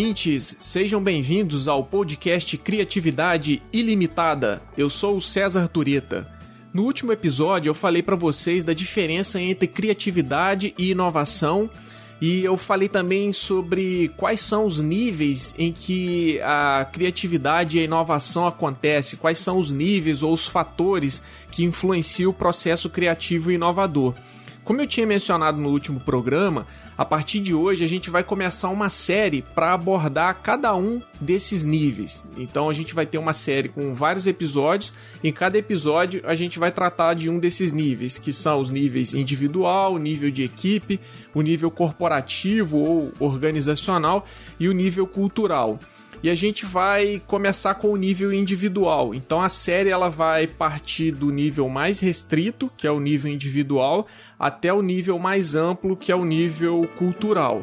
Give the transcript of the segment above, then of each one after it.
Ouvintes! Sejam bem-vindos ao podcast Criatividade Ilimitada. Eu sou o César Tureta. No último episódio, eu falei para vocês da diferença entre criatividade e inovação. E eu falei também sobre quais são os níveis em que a criatividade e a inovação acontece, quais são os níveis ou os fatores que influenciam o processo criativo e inovador. Como eu tinha mencionado no último programa, a partir de hoje a gente vai começar uma série para abordar cada um desses níveis. Então a gente vai ter uma série com vários episódios. Em cada episódio a gente vai tratar de um desses níveis, que são os níveis individual, nível de equipe, o nível corporativo ou organizacional e o nível cultural e a gente vai começar com o nível individual. Então a série ela vai partir do nível mais restrito, que é o nível individual, até o nível mais amplo, que é o nível cultural.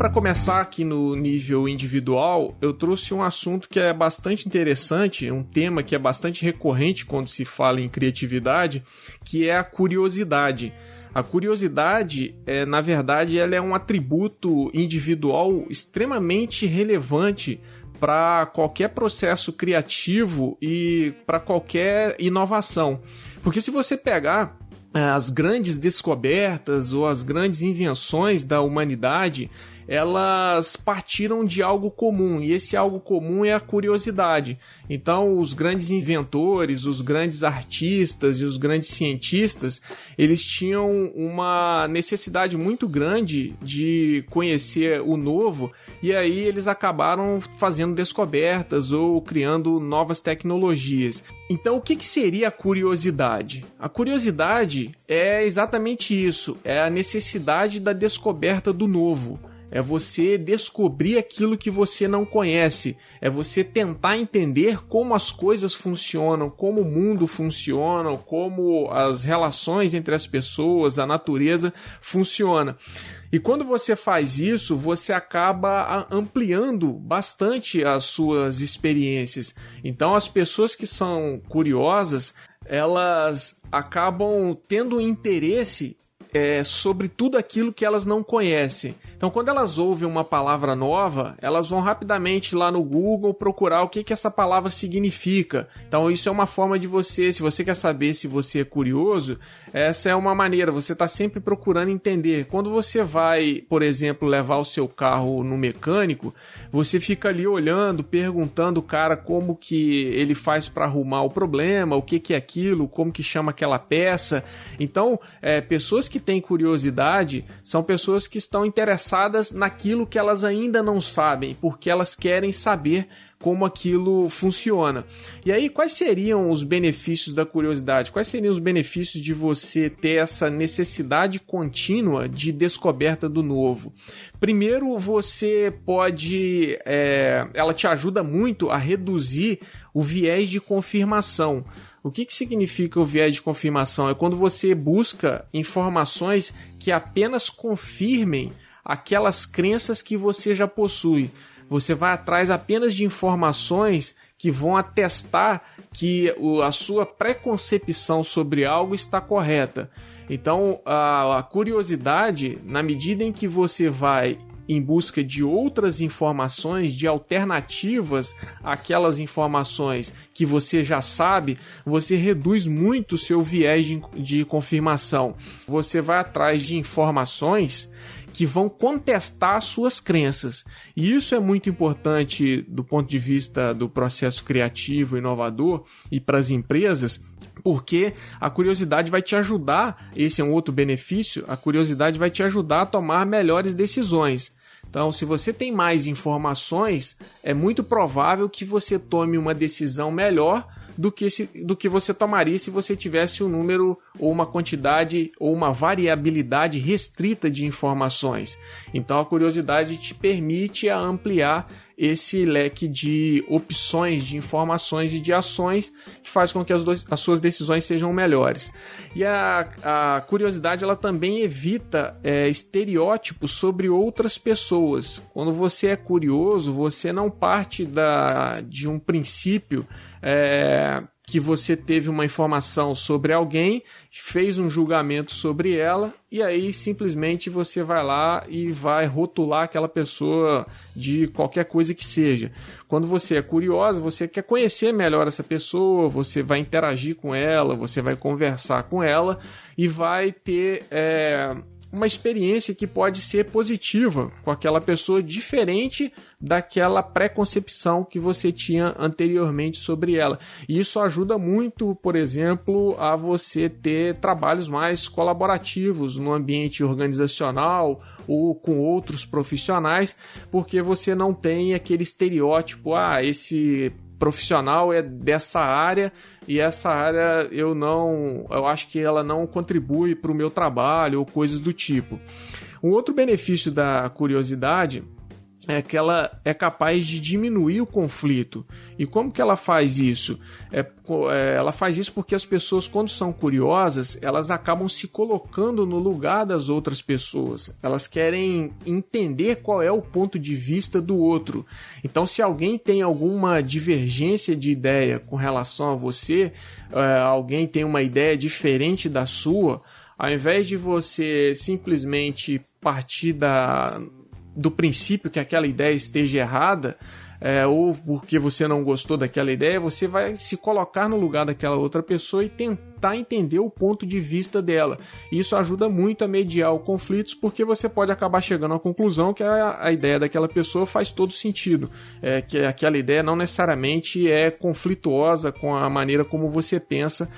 Para começar aqui no nível individual, eu trouxe um assunto que é bastante interessante, um tema que é bastante recorrente quando se fala em criatividade, que é a curiosidade. A curiosidade, é, na verdade, ela é um atributo individual extremamente relevante para qualquer processo criativo e para qualquer inovação. Porque se você pegar é, as grandes descobertas ou as grandes invenções da humanidade elas partiram de algo comum e esse algo comum é a curiosidade. Então, os grandes inventores, os grandes artistas e os grandes cientistas, eles tinham uma necessidade muito grande de conhecer o novo e aí eles acabaram fazendo descobertas ou criando novas tecnologias. Então, o que, que seria a curiosidade? A curiosidade é exatamente isso: é a necessidade da descoberta do novo é você descobrir aquilo que você não conhece, é você tentar entender como as coisas funcionam, como o mundo funciona, como as relações entre as pessoas, a natureza funciona. E quando você faz isso, você acaba ampliando bastante as suas experiências. Então, as pessoas que são curiosas, elas acabam tendo interesse é, sobre tudo aquilo que elas não conhecem. Então, quando elas ouvem uma palavra nova, elas vão rapidamente lá no Google procurar o que, que essa palavra significa. Então, isso é uma forma de você, se você quer saber se você é curioso, essa é uma maneira, você está sempre procurando entender. Quando você vai, por exemplo, levar o seu carro no mecânico, você fica ali olhando, perguntando o cara como que ele faz para arrumar o problema, o que, que é aquilo, como que chama aquela peça. Então, é, pessoas que têm curiosidade são pessoas que estão interessadas naquilo que elas ainda não sabem, porque elas querem saber como aquilo funciona. E aí, quais seriam os benefícios da curiosidade? Quais seriam os benefícios de você ter essa necessidade contínua de descoberta do novo? Primeiro, você pode. É, ela te ajuda muito a reduzir o viés de confirmação. O que, que significa o viés de confirmação? É quando você busca informações que apenas confirmem aquelas crenças que você já possui. Você vai atrás apenas de informações que vão atestar que a sua preconcepção sobre algo está correta. Então, a, a curiosidade, na medida em que você vai em busca de outras informações, de alternativas àquelas informações que você já sabe, você reduz muito o seu viés de, de confirmação. Você vai atrás de informações que vão contestar suas crenças. E isso é muito importante do ponto de vista do processo criativo, inovador e para as empresas, porque a curiosidade vai te ajudar, esse é um outro benefício, a curiosidade vai te ajudar a tomar melhores decisões. Então, se você tem mais informações, é muito provável que você tome uma decisão melhor do que, se, do que você tomaria se você tivesse um número ou uma quantidade ou uma variabilidade restrita de informações. Então a curiosidade te permite ampliar esse leque de opções, de informações e de ações que faz com que as, dois, as suas decisões sejam melhores. E a, a curiosidade ela também evita é, estereótipos sobre outras pessoas. Quando você é curioso, você não parte da, de um princípio é, que você teve uma informação sobre alguém, fez um julgamento sobre ela e aí simplesmente você vai lá e vai rotular aquela pessoa de qualquer coisa que seja. Quando você é curiosa, você quer conhecer melhor essa pessoa, você vai interagir com ela, você vai conversar com ela e vai ter é, uma experiência que pode ser positiva com aquela pessoa, diferente daquela preconcepção que você tinha anteriormente sobre ela. E isso ajuda muito, por exemplo, a você ter trabalhos mais colaborativos no ambiente organizacional ou com outros profissionais, porque você não tem aquele estereótipo, ah, esse profissional é dessa área e essa área eu não, eu acho que ela não contribui para o meu trabalho ou coisas do tipo. Um outro benefício da curiosidade é que ela é capaz de diminuir o conflito. E como que ela faz isso? É, é, ela faz isso porque as pessoas, quando são curiosas, elas acabam se colocando no lugar das outras pessoas. Elas querem entender qual é o ponto de vista do outro. Então, se alguém tem alguma divergência de ideia com relação a você, é, alguém tem uma ideia diferente da sua, ao invés de você simplesmente partir da do princípio que aquela ideia esteja errada, é, ou porque você não gostou daquela ideia, você vai se colocar no lugar daquela outra pessoa e tentar entender o ponto de vista dela. Isso ajuda muito a mediar os conflitos, porque você pode acabar chegando à conclusão que a, a ideia daquela pessoa faz todo sentido, é, que aquela ideia não necessariamente é conflituosa com a maneira como você pensa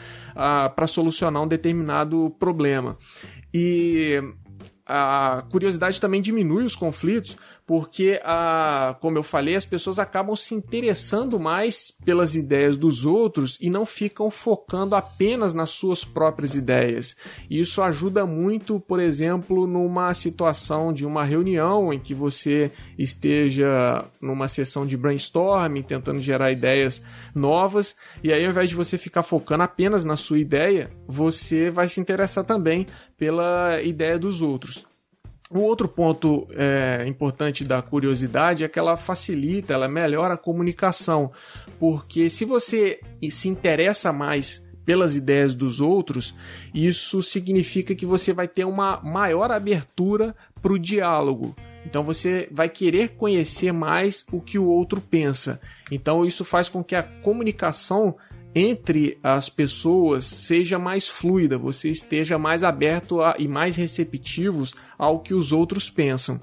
para solucionar um determinado problema. E a curiosidade também diminui os conflitos, porque, a, como eu falei, as pessoas acabam se interessando mais pelas ideias dos outros e não ficam focando apenas nas suas próprias ideias. Isso ajuda muito, por exemplo, numa situação de uma reunião em que você esteja numa sessão de brainstorming, tentando gerar ideias novas, e aí ao invés de você ficar focando apenas na sua ideia, você vai se interessar também pela ideia dos outros. O outro ponto é, importante da curiosidade é que ela facilita, ela melhora a comunicação, porque se você se interessa mais pelas ideias dos outros, isso significa que você vai ter uma maior abertura para o diálogo. Então você vai querer conhecer mais o que o outro pensa. Então isso faz com que a comunicação entre as pessoas seja mais fluida, você esteja mais aberto a, e mais receptivos ao que os outros pensam.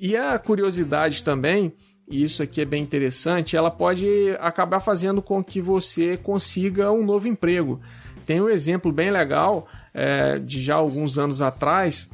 E a curiosidade também, e isso aqui é bem interessante, ela pode acabar fazendo com que você consiga um novo emprego. Tem um exemplo bem legal é, de já alguns anos atrás.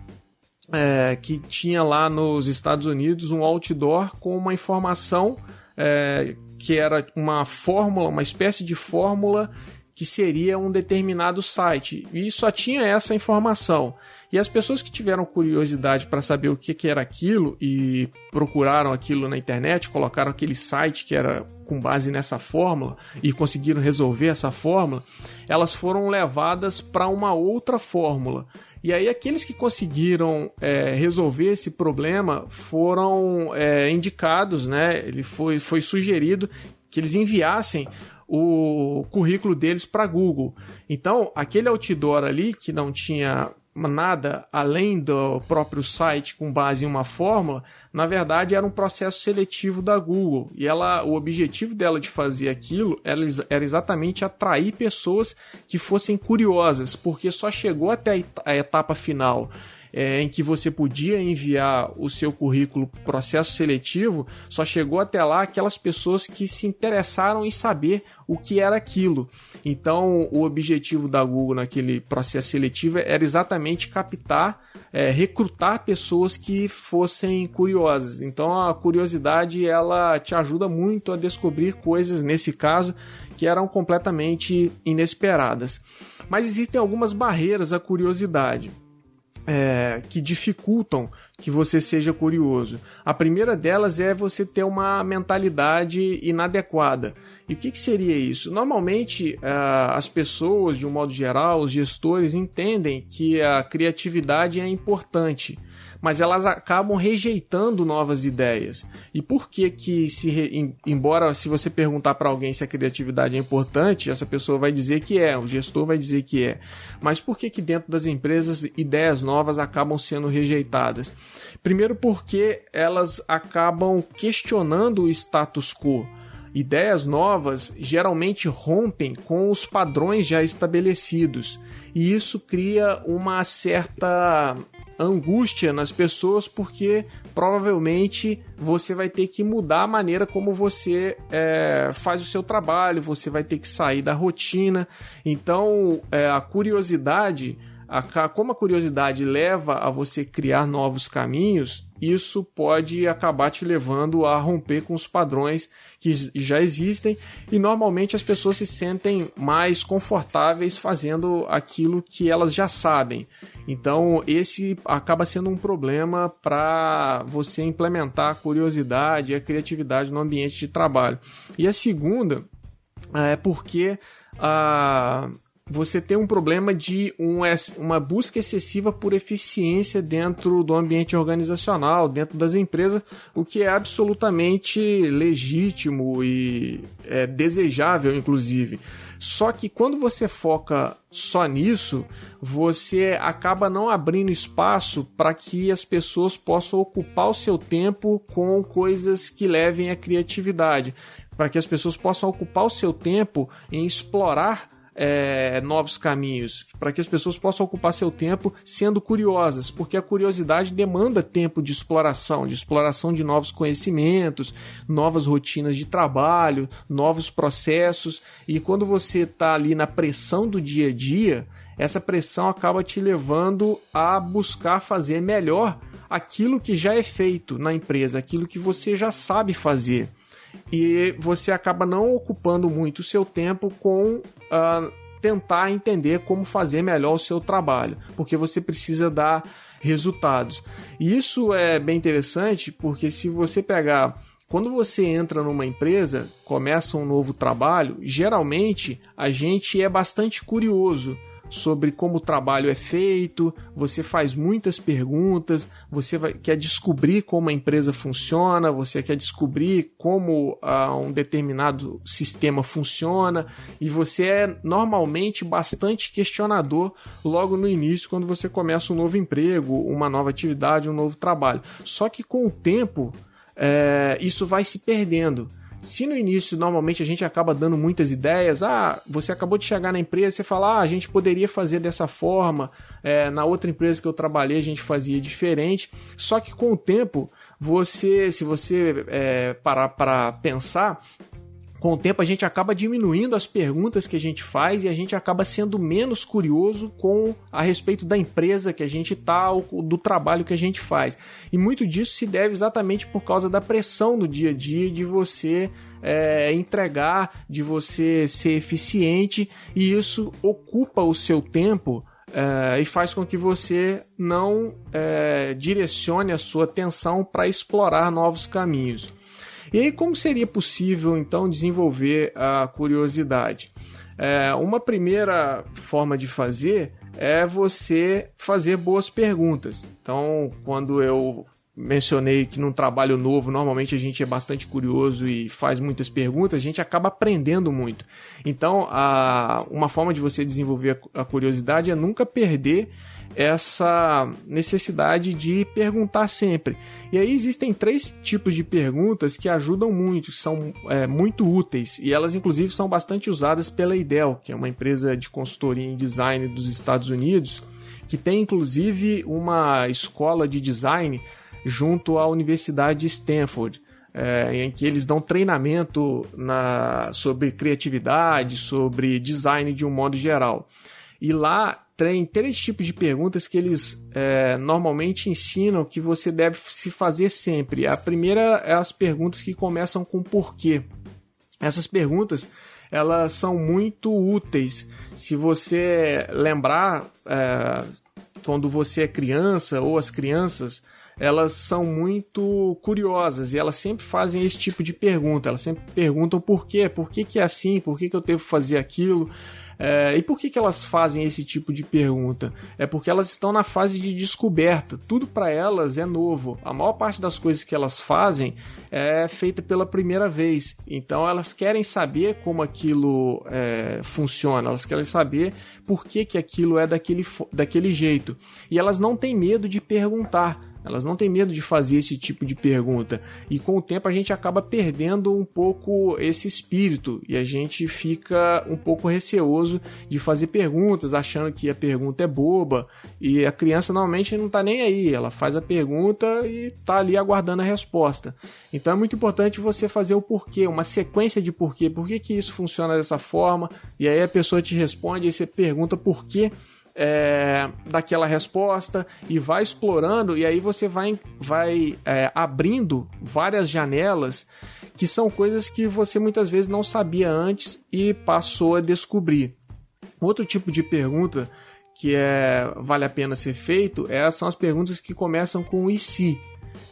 É, que tinha lá nos Estados Unidos um outdoor com uma informação é, que era uma fórmula, uma espécie de fórmula que seria um determinado site. E só tinha essa informação. E as pessoas que tiveram curiosidade para saber o que, que era aquilo e procuraram aquilo na internet, colocaram aquele site que era com base nessa fórmula e conseguiram resolver essa fórmula, elas foram levadas para uma outra fórmula. E aí aqueles que conseguiram é, resolver esse problema foram é, indicados, né? Ele foi, foi sugerido que eles enviassem o currículo deles para Google. Então, aquele outdoor ali que não tinha nada além do próprio site com base em uma fórmula, na verdade era um processo seletivo da Google. E ela, o objetivo dela de fazer aquilo era, era exatamente atrair pessoas que fossem curiosas, porque só chegou até a etapa final é, em que você podia enviar o seu currículo para processo seletivo, só chegou até lá aquelas pessoas que se interessaram em saber o que era aquilo. Então, o objetivo da Google naquele processo seletivo era exatamente captar, é, recrutar pessoas que fossem curiosas. Então, a curiosidade ela te ajuda muito a descobrir coisas, nesse caso, que eram completamente inesperadas. Mas existem algumas barreiras à curiosidade é, que dificultam que você seja curioso. A primeira delas é você ter uma mentalidade inadequada. E o que, que seria isso? Normalmente, uh, as pessoas, de um modo geral, os gestores, entendem que a criatividade é importante mas elas acabam rejeitando novas ideias. E por que que se re... embora se você perguntar para alguém se a criatividade é importante, essa pessoa vai dizer que é, o gestor vai dizer que é. Mas por que que dentro das empresas ideias novas acabam sendo rejeitadas? Primeiro porque elas acabam questionando o status quo. Ideias novas geralmente rompem com os padrões já estabelecidos e isso cria uma certa angústia nas pessoas porque provavelmente você vai ter que mudar a maneira como você é, faz o seu trabalho, você vai ter que sair da rotina. Então, é, a curiosidade, a, como a curiosidade leva a você criar novos caminhos, isso pode acabar te levando a romper com os padrões que já existem e normalmente as pessoas se sentem mais confortáveis fazendo aquilo que elas já sabem. Então, esse acaba sendo um problema para você implementar a curiosidade e a criatividade no ambiente de trabalho. E a segunda é porque a você tem um problema de um, uma busca excessiva por eficiência dentro do ambiente organizacional, dentro das empresas, o que é absolutamente legítimo e é desejável, inclusive. Só que quando você foca só nisso, você acaba não abrindo espaço para que as pessoas possam ocupar o seu tempo com coisas que levem à criatividade, para que as pessoas possam ocupar o seu tempo em explorar é, novos caminhos, para que as pessoas possam ocupar seu tempo sendo curiosas, porque a curiosidade demanda tempo de exploração, de exploração de novos conhecimentos, novas rotinas de trabalho, novos processos, e quando você está ali na pressão do dia a dia, essa pressão acaba te levando a buscar fazer melhor aquilo que já é feito na empresa, aquilo que você já sabe fazer e você acaba não ocupando muito o seu tempo com uh, tentar entender como fazer melhor o seu trabalho, porque você precisa dar resultados. E isso é bem interessante porque se você pegar quando você entra numa empresa, começa um novo trabalho, geralmente a gente é bastante curioso sobre como o trabalho é feito, você faz muitas perguntas, você vai, quer descobrir como a empresa funciona, você quer descobrir como uh, um determinado sistema funciona, e você é normalmente bastante questionador logo no início, quando você começa um novo emprego, uma nova atividade, um novo trabalho. Só que com o tempo, é, isso vai se perdendo. Se no início normalmente a gente acaba dando muitas ideias, ah, você acabou de chegar na empresa, você fala, ah, a gente poderia fazer dessa forma, é, na outra empresa que eu trabalhei a gente fazia diferente. Só que com o tempo, você, se você é, parar para pensar, com o tempo a gente acaba diminuindo as perguntas que a gente faz e a gente acaba sendo menos curioso com a respeito da empresa que a gente está ou do trabalho que a gente faz. E muito disso se deve exatamente por causa da pressão do dia a dia de você é, entregar, de você ser eficiente e isso ocupa o seu tempo é, e faz com que você não é, direcione a sua atenção para explorar novos caminhos. E aí, como seria possível então desenvolver a curiosidade? É, uma primeira forma de fazer é você fazer boas perguntas. Então, quando eu mencionei que num trabalho novo, normalmente a gente é bastante curioso e faz muitas perguntas, a gente acaba aprendendo muito. Então, a, uma forma de você desenvolver a curiosidade é nunca perder essa necessidade de perguntar sempre. E aí existem três tipos de perguntas que ajudam muito, que são é, muito úteis e elas inclusive são bastante usadas pela IDEL, que é uma empresa de consultoria em design dos Estados Unidos, que tem inclusive uma escola de design junto à Universidade de Stanford. É, em que eles dão treinamento na, sobre criatividade, sobre design de um modo geral. E lá tem três tipos de perguntas que eles é, normalmente ensinam que você deve se fazer sempre. A primeira é as perguntas que começam com porquê. Essas perguntas elas são muito úteis. Se você lembrar, é, quando você é criança ou as crianças elas são muito curiosas e elas sempre fazem esse tipo de pergunta. Elas sempre perguntam por quê, por que, que é assim, por que, que eu devo fazer aquilo. É, e por que, que elas fazem esse tipo de pergunta? É porque elas estão na fase de descoberta. Tudo para elas é novo. A maior parte das coisas que elas fazem é feita pela primeira vez. Então elas querem saber como aquilo é, funciona. Elas querem saber por que, que aquilo é daquele, daquele jeito. E elas não têm medo de perguntar. Elas não têm medo de fazer esse tipo de pergunta. E com o tempo a gente acaba perdendo um pouco esse espírito e a gente fica um pouco receoso de fazer perguntas, achando que a pergunta é boba. E a criança normalmente não está nem aí, ela faz a pergunta e está ali aguardando a resposta. Então é muito importante você fazer o porquê, uma sequência de porquê. Por que, que isso funciona dessa forma? E aí a pessoa te responde e você pergunta por quê é, daquela resposta e vai explorando, e aí você vai, vai é, abrindo várias janelas que são coisas que você muitas vezes não sabia antes e passou a descobrir. Outro tipo de pergunta que é, vale a pena ser feito é, são as perguntas que começam com e se.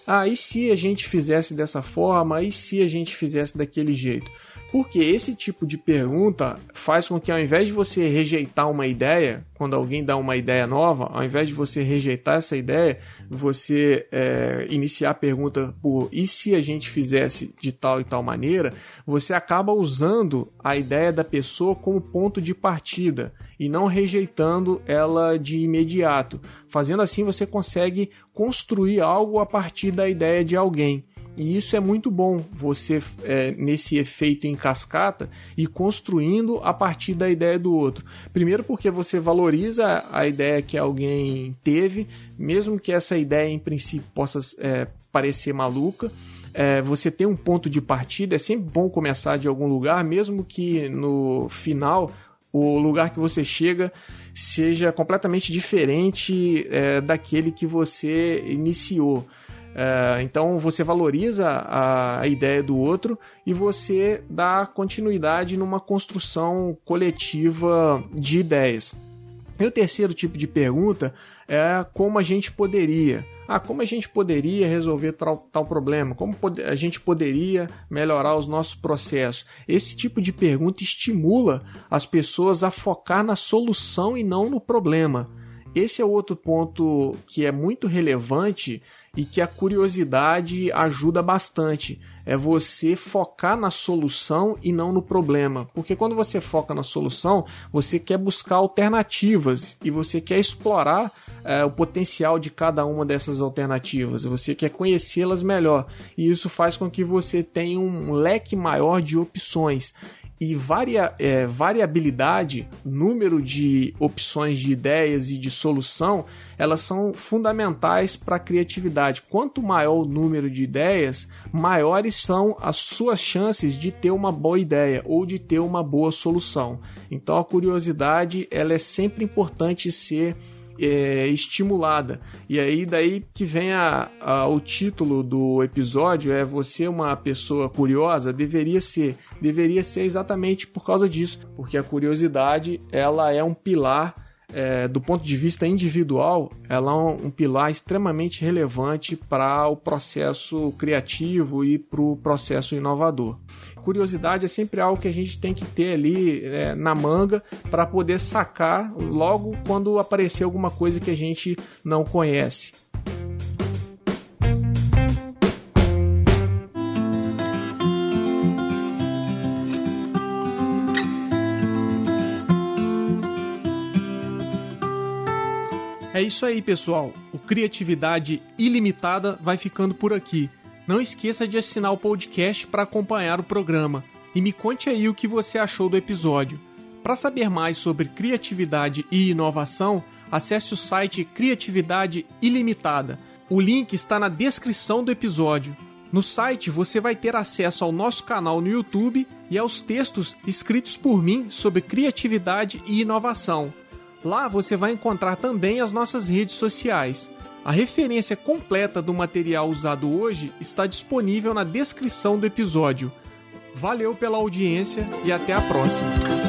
Ah, e se a gente fizesse dessa forma? E se a gente fizesse daquele jeito? Porque esse tipo de pergunta faz com que ao invés de você rejeitar uma ideia, quando alguém dá uma ideia nova, ao invés de você rejeitar essa ideia, você é, iniciar a pergunta por e se a gente fizesse de tal e tal maneira, você acaba usando a ideia da pessoa como ponto de partida e não rejeitando ela de imediato. Fazendo assim, você consegue construir algo a partir da ideia de alguém. E isso é muito bom, você é, nesse efeito em cascata e construindo a partir da ideia do outro. Primeiro, porque você valoriza a ideia que alguém teve, mesmo que essa ideia em princípio possa é, parecer maluca. É, você tem um ponto de partida, é sempre bom começar de algum lugar, mesmo que no final o lugar que você chega seja completamente diferente é, daquele que você iniciou. É, então você valoriza a, a, ideia do outro e você dá continuidade numa construção coletiva de ideias. E o terceiro tipo de pergunta é como a gente poderia. Ah, como a gente poderia resolver tal, tal problema? Como a gente poderia melhorar os nossos processos? Esse tipo de pergunta estimula as pessoas a focar na solução e não no problema. Esse é outro ponto que é muito relevante e que a curiosidade ajuda bastante. É você focar na solução e não no problema. Porque quando você foca na solução, você quer buscar alternativas e você quer explorar é, o potencial de cada uma dessas alternativas. Você quer conhecê-las melhor. E isso faz com que você tenha um leque maior de opções e varia, é, variabilidade, número de opções de ideias e de solução, elas são fundamentais para a criatividade. Quanto maior o número de ideias, maiores são as suas chances de ter uma boa ideia ou de ter uma boa solução. Então a curiosidade ela é sempre importante ser é, estimulada. E aí daí que vem a, a, o título do episódio é você uma pessoa curiosa deveria ser deveria ser exatamente por causa disso, porque a curiosidade ela é um pilar é, do ponto de vista individual, ela é um, um pilar extremamente relevante para o processo criativo e para o processo inovador. Curiosidade é sempre algo que a gente tem que ter ali é, na manga para poder sacar logo quando aparecer alguma coisa que a gente não conhece. É isso aí, pessoal. O Criatividade Ilimitada vai ficando por aqui. Não esqueça de assinar o podcast para acompanhar o programa e me conte aí o que você achou do episódio. Para saber mais sobre criatividade e inovação, acesse o site Criatividade Ilimitada. O link está na descrição do episódio. No site você vai ter acesso ao nosso canal no YouTube e aos textos escritos por mim sobre criatividade e inovação. Lá você vai encontrar também as nossas redes sociais. A referência completa do material usado hoje está disponível na descrição do episódio. Valeu pela audiência e até a próxima!